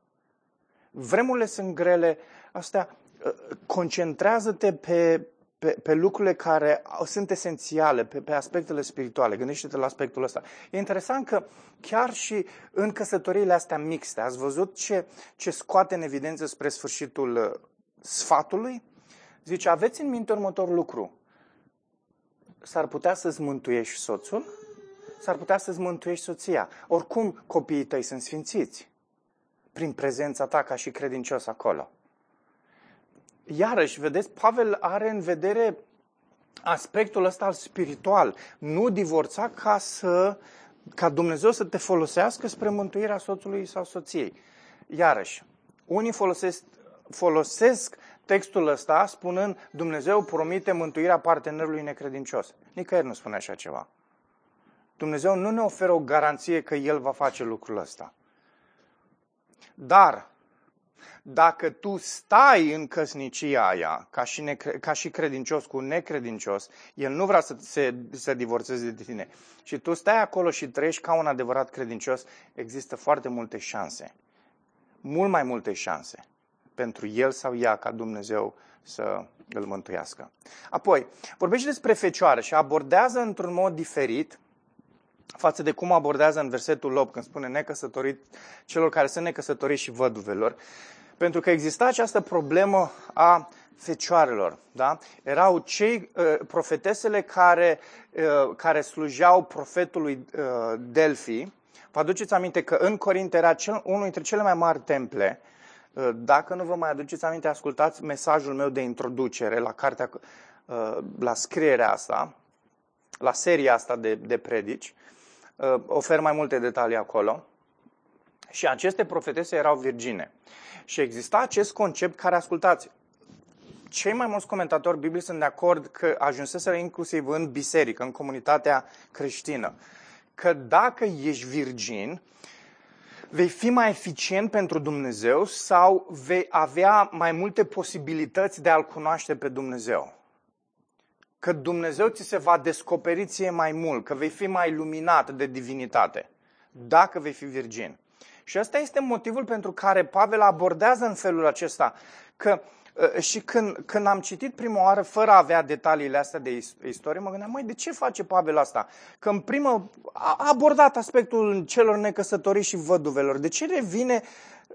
Vremurile sunt grele. Astea, ă, concentrează-te pe, pe, pe lucrurile care sunt esențiale, pe, pe aspectele spirituale. Gândește-te la aspectul ăsta. E interesant că chiar și în căsătoriile astea mixte, ați văzut ce, ce scoate în evidență spre sfârșitul ă, sfatului? Zice, aveți în minte următorul lucru. S-ar putea să-ți mântuiești soțul, s-ar putea să-ți mântuiești soția. Oricum, copiii tăi sunt sfințiți prin prezența ta ca și credincios acolo. Iarăși, vedeți, Pavel are în vedere aspectul ăsta al spiritual. Nu divorța ca, să, ca Dumnezeu să te folosească spre mântuirea soțului sau soției. Iarăși, unii folosesc, folosesc textul ăsta spunând Dumnezeu promite mântuirea partenerului necredincios. Nicăieri nu spune așa ceva. Dumnezeu nu ne oferă o garanție că El va face lucrul ăsta. Dar, dacă tu stai în căsnicia aia, ca și, necre- ca și credincios cu un necredincios, el nu vrea să se să divorțeze de tine, și tu stai acolo și trăiești ca un adevărat credincios, există foarte multe șanse. Mult mai multe șanse pentru el sau ea ca Dumnezeu să îl mântuiască. Apoi, vorbește despre fecioară și abordează într-un mod diferit față de cum abordează în versetul 8 când spune necăsătorit celor care sunt necăsătoriți și văduvelor. Pentru că exista această problemă a fecioarelor. Da? Erau cei uh, profetesele care, uh, care slujeau profetului uh, Delphi. Vă aduceți aminte că în Corint era cel, unul dintre cele mai mari temple. Uh, dacă nu vă mai aduceți aminte, ascultați mesajul meu de introducere la cartea, uh, la scrierea asta, la seria asta de, de predici. Uh, ofer mai multe detalii acolo. Și aceste profetese erau virgine. Și exista acest concept care, ascultați, cei mai mulți comentatori biblici sunt de acord că ajunseseră inclusiv în biserică, în comunitatea creștină, că dacă ești virgin, vei fi mai eficient pentru Dumnezeu sau vei avea mai multe posibilități de a-L cunoaște pe Dumnezeu că Dumnezeu ți se va descoperi ție mai mult, că vei fi mai luminat de divinitate, dacă vei fi virgin. Și ăsta este motivul pentru care Pavel abordează în felul acesta, că ă, și când, când am citit prima oară, fără a avea detaliile astea de istorie, mă gândeam, mai de ce face Pavel asta? Că în primă a abordat aspectul celor necăsătoriți și văduvelor. De ce revine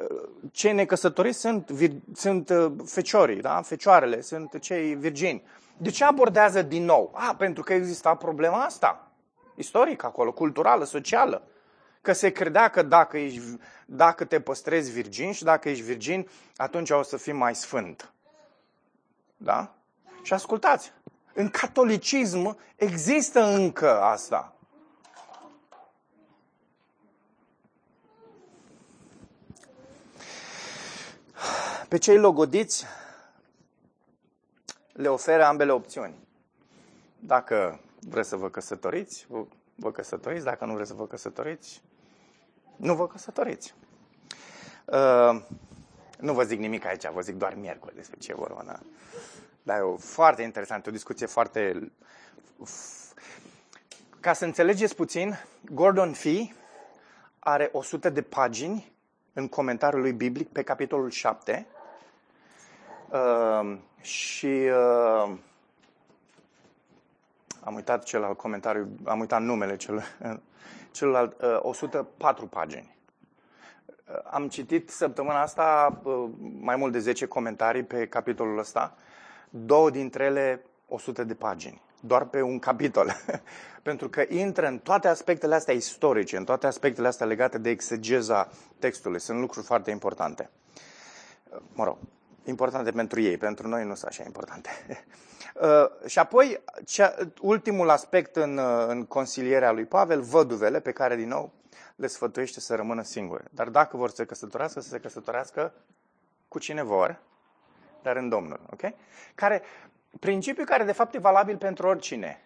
ă, cei necăsătoriți sunt, sunt ă, feciorii, da? fecioarele, sunt cei virgini. De ce abordează din nou? A, pentru că exista problema asta, istorică acolo, culturală, socială. Că se credea că dacă, ești, dacă te păstrezi virgin și dacă ești virgin, atunci o să fii mai sfânt. Da? Și ascultați, în catolicism există încă asta. Pe cei logodiți le oferă ambele opțiuni. Dacă vreți să vă căsătoriți, vă, vă căsătoriți. Dacă nu vreți să vă căsătoriți, nu vă căsătoriți. Uh, nu vă zic nimic aici, vă zic doar miercuri despre ce vorba. Da? Dar e o foarte interesant, o discuție foarte... Ca să înțelegeți puțin, Gordon Fee are 100 de pagini în comentariul lui biblic pe capitolul 7 uh, și uh, am uitat celălalt comentariu, am uitat numele cel, celălalt, uh, 104 pagini. Uh, am citit săptămâna asta uh, mai mult de 10 comentarii pe capitolul ăsta, două dintre ele 100 de pagini, doar pe un capitol. Pentru că intră în toate aspectele astea istorice, în toate aspectele astea legate de exegeza textului. Sunt lucruri foarte importante. Uh, mă rog, importante pentru ei, pentru noi nu sunt așa importante. Uh, și apoi, cea, ultimul aspect în, uh, în consilierea lui Pavel, văduvele, pe care, din nou, le sfătuiește să rămână singure. Dar dacă vor să se căsătorească, să se căsătorească cu cine vor, dar în Domnul. ok? Care principiu care de fapt e valabil pentru oricine.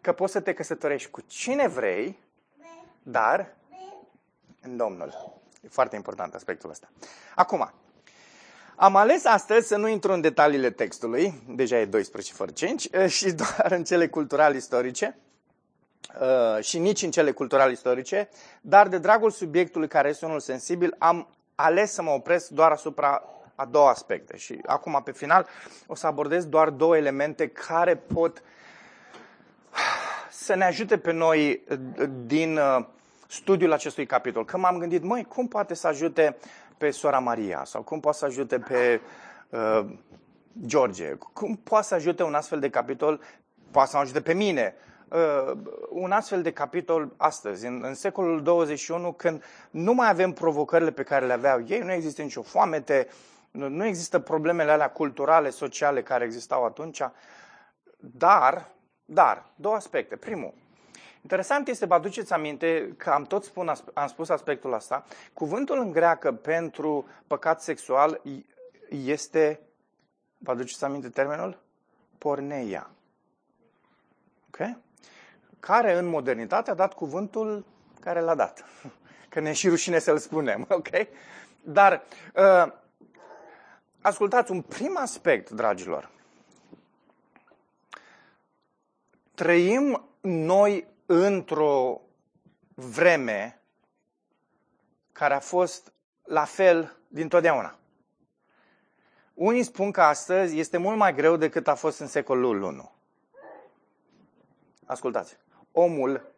Că poți să te căsătorești cu cine vrei, dar în Domnul. E foarte important aspectul ăsta. Acum, am ales astăzi să nu intru în detaliile textului, deja e 12 fără 5, și doar în cele cultural-istorice, uh, și nici în cele cultural-istorice, dar de dragul subiectului care este unul sensibil, am ales să mă opresc doar asupra a două aspecte. Și acum, pe final, o să abordez doar două elemente care pot să ne ajute pe noi din uh, studiul acestui capitol. Că m-am gândit, măi, cum poate să ajute pe sora Maria sau cum poate să ajute pe uh, George, cum poate să ajute un astfel de capitol, poate să mă ajute pe mine, uh, un astfel de capitol astăzi, în, în secolul 21, când nu mai avem provocările pe care le aveau ei, nu există nicio foamete, nu, nu există problemele alea culturale, sociale care existau atunci, dar, dar, două aspecte. Primul, Interesant este, vă aduceți aminte că am tot spun, am spus aspectul ăsta, cuvântul în greacă pentru păcat sexual este, vă aduceți aminte termenul? Porneia. Ok? Care în modernitate a dat cuvântul care l-a dat. Că ne și rușine să-l spunem, ok? Dar, uh, ascultați, un prim aspect, dragilor. Trăim noi într-o vreme care a fost la fel dintotdeauna. Unii spun că astăzi este mult mai greu decât a fost în secolul I. Ascultați, omul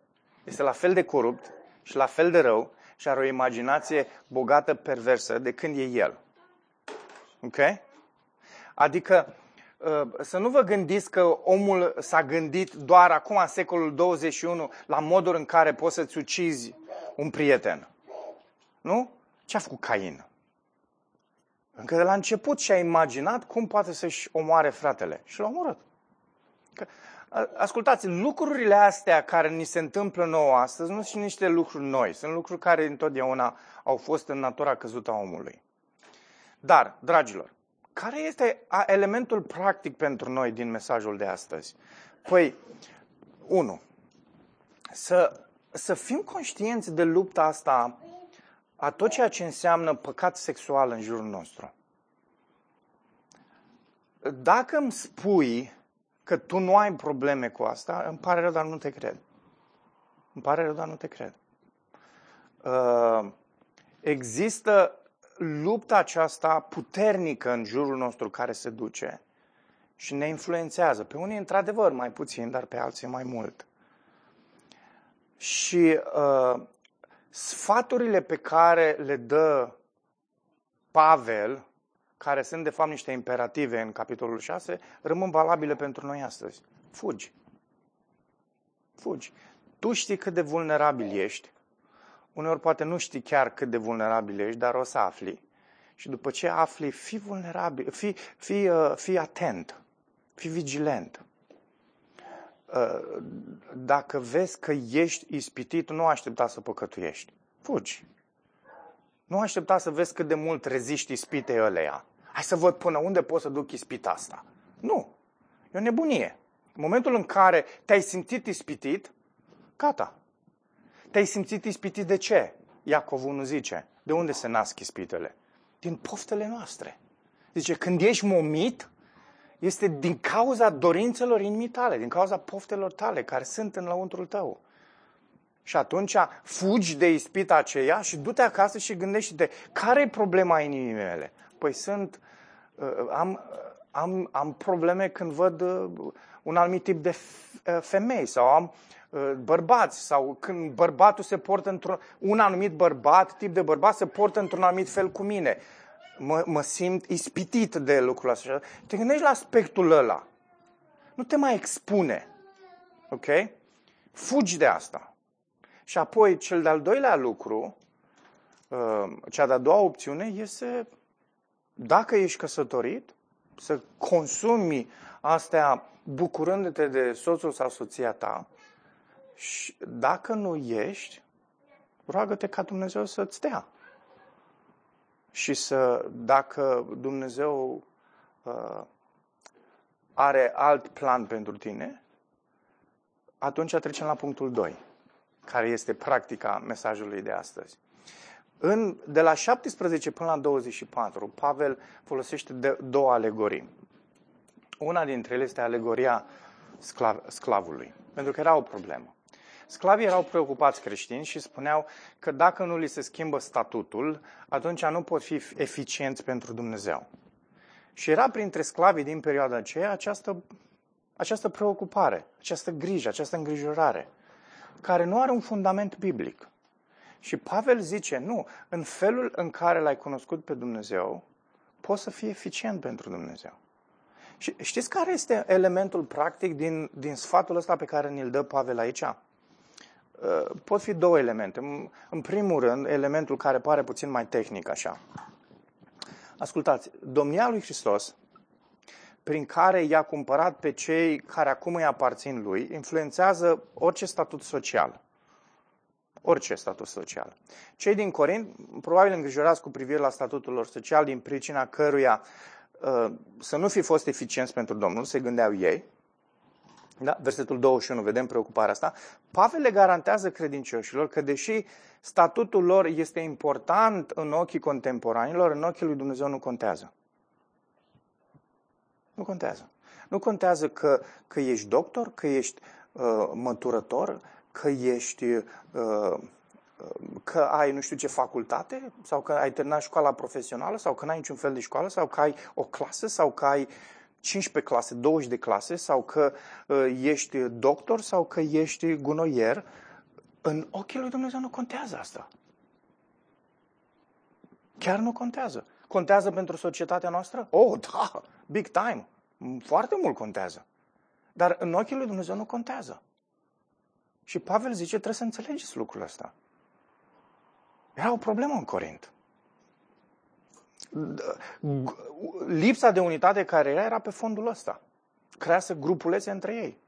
este la fel de corupt și la fel de rău și are o imaginație bogată, perversă de când e el. Ok? Adică Uh, să nu vă gândiți că omul s-a gândit doar acum, în secolul 21, la modul în care poți să-ți ucizi un prieten. Nu? Ce a făcut Cain? Încă de la început și-a imaginat cum poate să-și omoare fratele. Și l-a omorât. Că, ascultați, lucrurile astea care ni se întâmplă nouă astăzi nu sunt niște lucruri noi. Sunt lucruri care întotdeauna au fost în natura căzută a omului. Dar, dragilor, care este elementul practic pentru noi din mesajul de astăzi? Păi, unu, să, să fim conștienți de lupta asta a tot ceea ce înseamnă păcat sexual în jurul nostru. Dacă îmi spui că tu nu ai probleme cu asta, îmi pare rău, dar nu te cred. Îmi pare rău, dar nu te cred. Uh, există lupta aceasta puternică în jurul nostru care se duce și ne influențează. Pe unii, într-adevăr, mai puțin, dar pe alții mai mult. Și uh, sfaturile pe care le dă Pavel, care sunt de fapt niște imperative în capitolul 6, rămân valabile pentru noi astăzi. Fugi. Fugi. Tu știi cât de vulnerabil ești Uneori poate nu știi chiar cât de vulnerabil ești, dar o să afli. Și după ce afli, fii vulnerabil, fii, fii, uh, fii atent, fii vigilent. Uh, dacă vezi că ești ispitit, nu aștepta să păcătuiești. Fugi. Nu aștepta să vezi cât de mult reziști ispitei ăleia. Hai să văd până unde pot să duc ispita asta. Nu. E o nebunie. În momentul în care te-ai simțit ispitit, gata. Te-ai simțit ispitit de ce? Iacov 1 zice. De unde se nasc ispitele? Din poftele noastre. Zice, când ești momit, este din cauza dorințelor inimii tale, din cauza poftelor tale care sunt în lăuntrul tău. Și atunci fugi de ispita aceea și du-te acasă și gândește-te, care e problema inimii mele? Păi sunt, uh, am, am, am probleme când văd uh, un anumit tip de uh, femei sau am Uh, bărbați sau când bărbatul se portă într-un un anumit bărbat, tip de bărbat, se portă într-un anumit fel cu mine. Mă, mă simt ispitit de lucrul ăsta. Te gândești la aspectul ăla. Nu te mai expune. Ok? Fugi de asta. Și apoi, cel de-al doilea lucru, uh, cea de-a doua opțiune este, dacă ești căsătorit, să consumi astea bucurându-te de soțul sau soția ta, și dacă nu ești, roagă-te ca Dumnezeu să-ți dea. Și să, dacă Dumnezeu uh, are alt plan pentru tine, atunci trecem la punctul 2, care este practica mesajului de astăzi. În, de la 17 până la 24, Pavel folosește de, două alegorii. Una dintre ele este alegoria sclav, sclavului, pentru că era o problemă. Sclavii erau preocupați creștini și spuneau că dacă nu li se schimbă statutul, atunci nu pot fi eficienți pentru Dumnezeu. Și era printre sclavii din perioada aceea această, această preocupare, această grijă, această îngrijorare, care nu are un fundament biblic. Și Pavel zice, nu, în felul în care l-ai cunoscut pe Dumnezeu, poți să fii eficient pentru Dumnezeu. Și știți care este elementul practic din, din sfatul ăsta pe care ne-l dă Pavel aici? Uh, pot fi două elemente. În primul rând, elementul care pare puțin mai tehnic așa. Ascultați, domnia lui Hristos, prin care i-a cumpărat pe cei care acum îi aparțin lui, influențează orice statut social. Orice statut social. Cei din Corint, probabil îngrijorați cu privire la statutul lor social, din pricina căruia uh, să nu fi fost eficienți pentru Domnul, se gândeau ei, da? Versetul 21, vedem preocuparea asta. Pavel le garantează credincioșilor că deși statutul lor este important în ochii contemporanilor, în ochii lui Dumnezeu nu contează. Nu contează. Nu contează că, că ești doctor, că ești uh, măturător, că ești uh, uh, că ai nu știu ce facultate sau că ai terminat școala profesională sau că n-ai niciun fel de școală sau că ai o clasă sau că ai 15 clase, 20 de clase sau că uh, ești doctor sau că ești gunoier, în ochii lui Dumnezeu nu contează asta. Chiar nu contează. Contează pentru societatea noastră? Oh, da, big time. Foarte mult contează. Dar în ochii lui Dumnezeu nu contează. Și Pavel zice, trebuie să înțelegeți lucrul ăsta. Era o problemă în Corint lipsa de unitate care era, era pe fondul ăsta. Crease grupulețe între ei.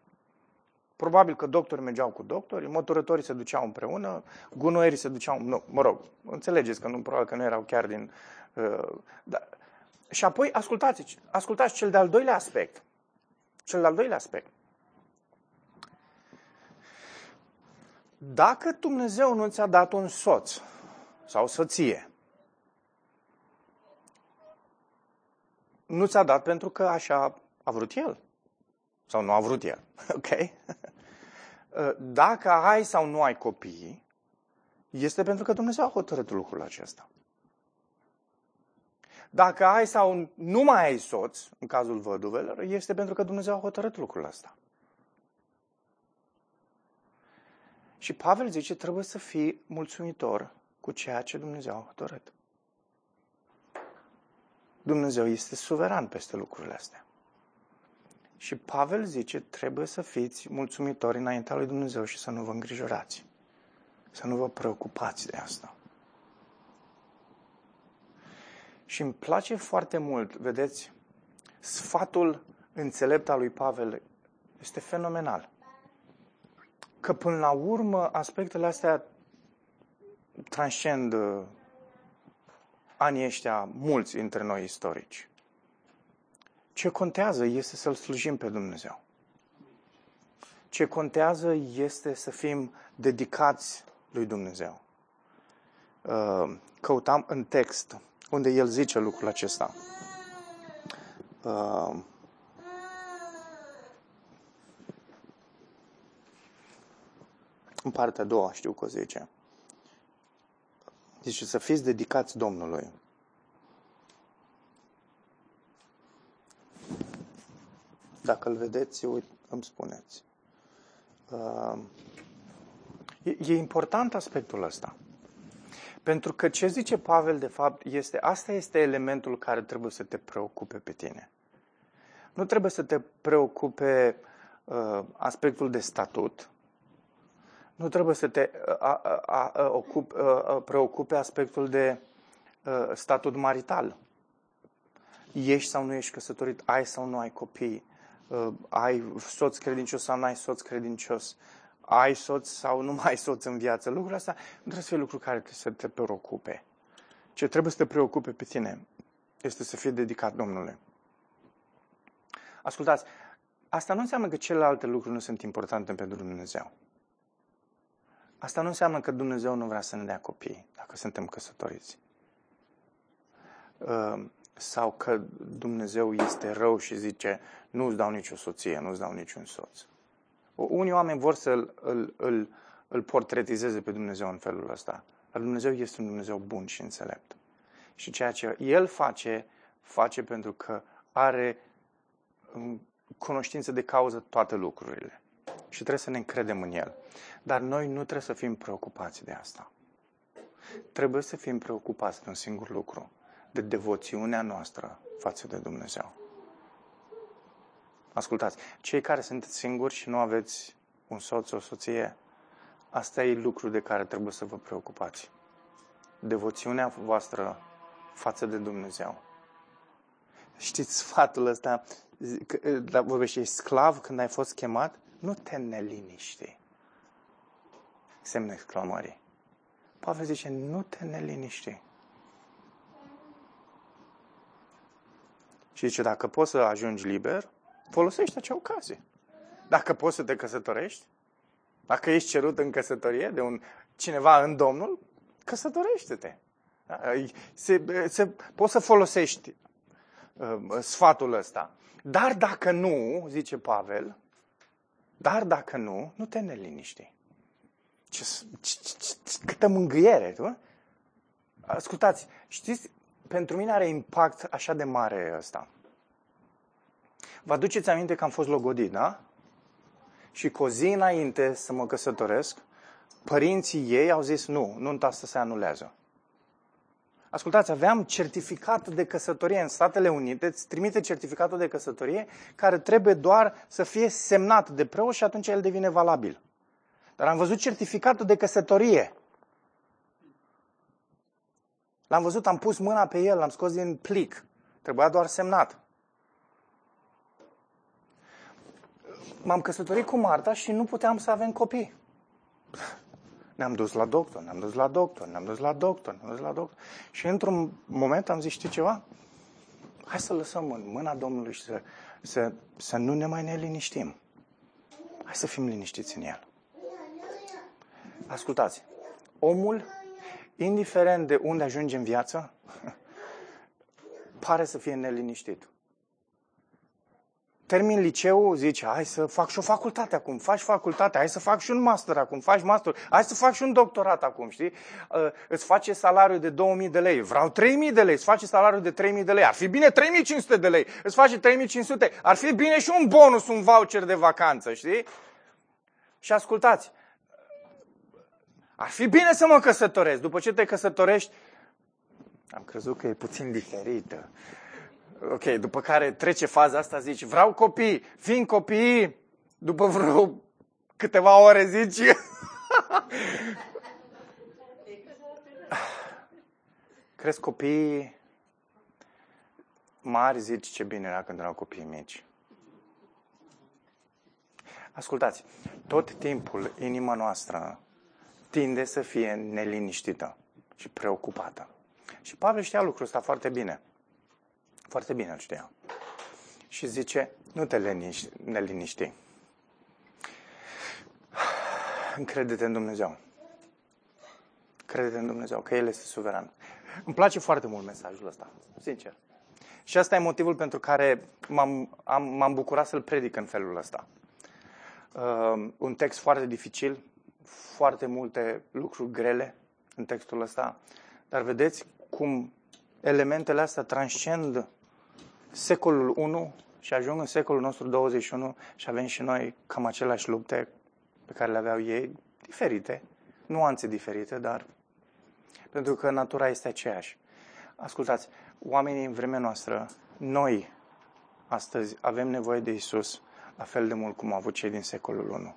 Probabil că doctorii mergeau cu doctori, motorătorii se duceau împreună, gunoierii se duceau, nu, mă rog, înțelegeți că nu, probabil că nu erau chiar din... Uh, da. Și apoi, ascultați, ascultați cel de-al doilea aspect. Cel de-al doilea aspect. Dacă Dumnezeu nu ți-a dat un soț sau soție, nu ți-a dat pentru că așa a vrut el. Sau nu a vrut el. Ok? Dacă ai sau nu ai copii, este pentru că Dumnezeu a hotărât lucrul acesta. Dacă ai sau nu mai ai soț, în cazul văduvelor, este pentru că Dumnezeu a hotărât lucrul ăsta. Și Pavel zice, trebuie să fii mulțumitor cu ceea ce Dumnezeu a hotărât. Dumnezeu este suveran peste lucrurile astea. Și Pavel zice, trebuie să fiți mulțumitori înaintea lui Dumnezeu și să nu vă îngrijorați. Să nu vă preocupați de asta. Și îmi place foarte mult, vedeți, sfatul înțelept al lui Pavel este fenomenal. Că până la urmă aspectele astea transcend anii ăștia mulți dintre noi istorici. Ce contează este să-L slujim pe Dumnezeu. Ce contează este să fim dedicați lui Dumnezeu. Uh, căutam în text unde el zice lucrul acesta. Uh, în partea a doua știu că o zice. Deci să fiți dedicați Domnului. Dacă îl vedeți, uit, îmi spuneți. Uh, e, e important aspectul ăsta. Pentru că ce zice Pavel, de fapt, este, asta este elementul care trebuie să te preocupe pe tine. Nu trebuie să te preocupe uh, aspectul de statut, nu trebuie să te a, a, a, ocup, a, preocupe aspectul de a, statut marital. Ești sau nu ești căsătorit, ai sau nu ai copii, a, ai soț credincios sau nu ai soț credincios, ai soț sau nu mai ai soț în viață. Lucrurile astea nu trebuie să fie lucruri care să te preocupe. Ce trebuie să te preocupe pe tine este să fii dedicat Domnului. Ascultați, asta nu înseamnă că celelalte lucruri nu sunt importante pentru Dumnezeu. Asta nu înseamnă că Dumnezeu nu vrea să ne dea copii dacă suntem căsătoriți. Uh, sau că Dumnezeu este rău și zice nu îți dau nicio soție, nu îți dau niciun soț. Unii oameni vor să îl, îl, îl, îl portretizeze pe Dumnezeu în felul ăsta. Dar Dumnezeu este un Dumnezeu bun și înțelept. Și ceea ce El face, face pentru că are cunoștință de cauză toate lucrurile. Și trebuie să ne încredem în El. Dar noi nu trebuie să fim preocupați de asta. Trebuie să fim preocupați de un singur lucru, de devoțiunea noastră față de Dumnezeu. Ascultați, cei care sunteți singuri și nu aveți un soț, o soție, asta e lucru de care trebuie să vă preocupați. Devoțiunea voastră față de Dumnezeu. Știți sfatul ăsta, vorbește, ești sclav când ai fost chemat? Nu te neliniști. Semne exclamării. Pavel zice, nu te neliniști. Și zice, dacă poți să ajungi liber, folosește acea ocazie. Dacă poți să te căsătorești, dacă ești cerut în căsătorie de un cineva în Domnul, căsătorește-te. Se, se, poți să folosești uh, sfatul ăsta. Dar dacă nu, zice Pavel, dar dacă nu, nu te neliniști. Ce, ce, ce, câtă mângâiere, tu? Ascultați, știți, pentru mine are impact așa de mare ăsta. Vă aduceți aminte că am fost logodit, da? Și cu o zi înainte să mă căsătoresc, părinții ei au zis nu, nunta asta se anulează. Ascultați, aveam certificat de căsătorie în Statele Unite, îți trimite certificatul de căsătorie care trebuie doar să fie semnat de preot și atunci el devine valabil. Dar am văzut certificatul de căsătorie. L-am văzut, am pus mâna pe el, l-am scos din plic. Trebuia doar semnat. M-am căsătorit cu Marta și nu puteam să avem copii. Ne-am dus la doctor, ne-am dus la doctor, ne-am dus la doctor, ne-am dus la doctor. Și într-un moment am zis, știi ceva? Hai să lăsăm în mâna Domnului și să, să, să nu ne mai ne liniștim. Hai să fim liniștiți în El. Ascultați, omul, indiferent de unde ajunge în viață, pare să fie neliniștit termin liceu, zice, hai să fac și o facultate acum, faci facultate, hai să fac și un master acum, faci master, hai să fac și un doctorat acum, știi? Uh, îți face salariul de 2000 de lei, vreau 3000 de lei, îți face salariul de 3000 de lei, ar fi bine 3500 de lei, îți face 3500, ar fi bine și un bonus, un voucher de vacanță, știi? Și ascultați, ar fi bine să mă căsătoresc, după ce te căsătorești, am crezut că e puțin diferită. Ok, după care trece faza asta, zici, vreau copii, fiind copii, după vreo câteva ore zici, crezi copii mari, zici ce bine era când erau copii mici. Ascultați, tot timpul inima noastră tinde să fie neliniștită și preocupată. Și Pavel știa lucrul ăsta foarte bine. Foarte bine îl știa. Și zice, nu te liniști, neliniști. Încrede-te în Dumnezeu. Crede în Dumnezeu, că El este suveran. Îmi place foarte mult mesajul ăsta, sincer. Și asta e motivul pentru care m-am, am, m-am bucurat să-l predic în felul ăsta. Uh, un text foarte dificil, foarte multe lucruri grele în textul ăsta, dar vedeți cum elementele astea transcend secolul 1 și ajung în secolul nostru 21 și avem și noi cam aceleași lupte pe care le aveau ei, diferite, nuanțe diferite, dar pentru că natura este aceeași. Ascultați, oamenii în vremea noastră, noi astăzi avem nevoie de Isus la fel de mult cum au avut cei din secolul 1.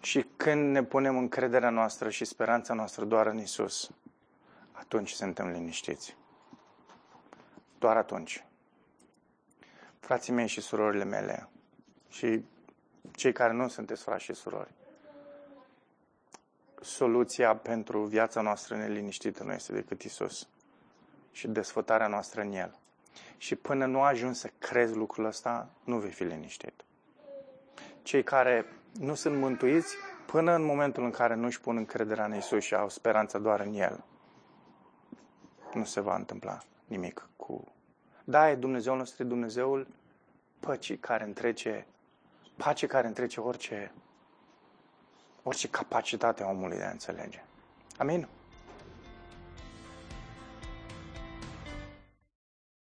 Și când ne punem încrederea noastră și speranța noastră doar în Isus, atunci suntem liniștiți doar atunci. Frații mei și surorile mele și cei care nu sunteți frați și surori, soluția pentru viața noastră neliniștită nu este decât Isus și desfătarea noastră în El. Și până nu ajungi să crezi lucrul ăsta, nu vei fi liniștit. Cei care nu sunt mântuiți, până în momentul în care nu își pun încrederea în Isus și au speranța doar în El, nu se va întâmpla nimic cu... Da, e Dumnezeul nostru, e Dumnezeul păcii care întrece, pace care întrece orice, orice capacitate a omului de a înțelege. Amin?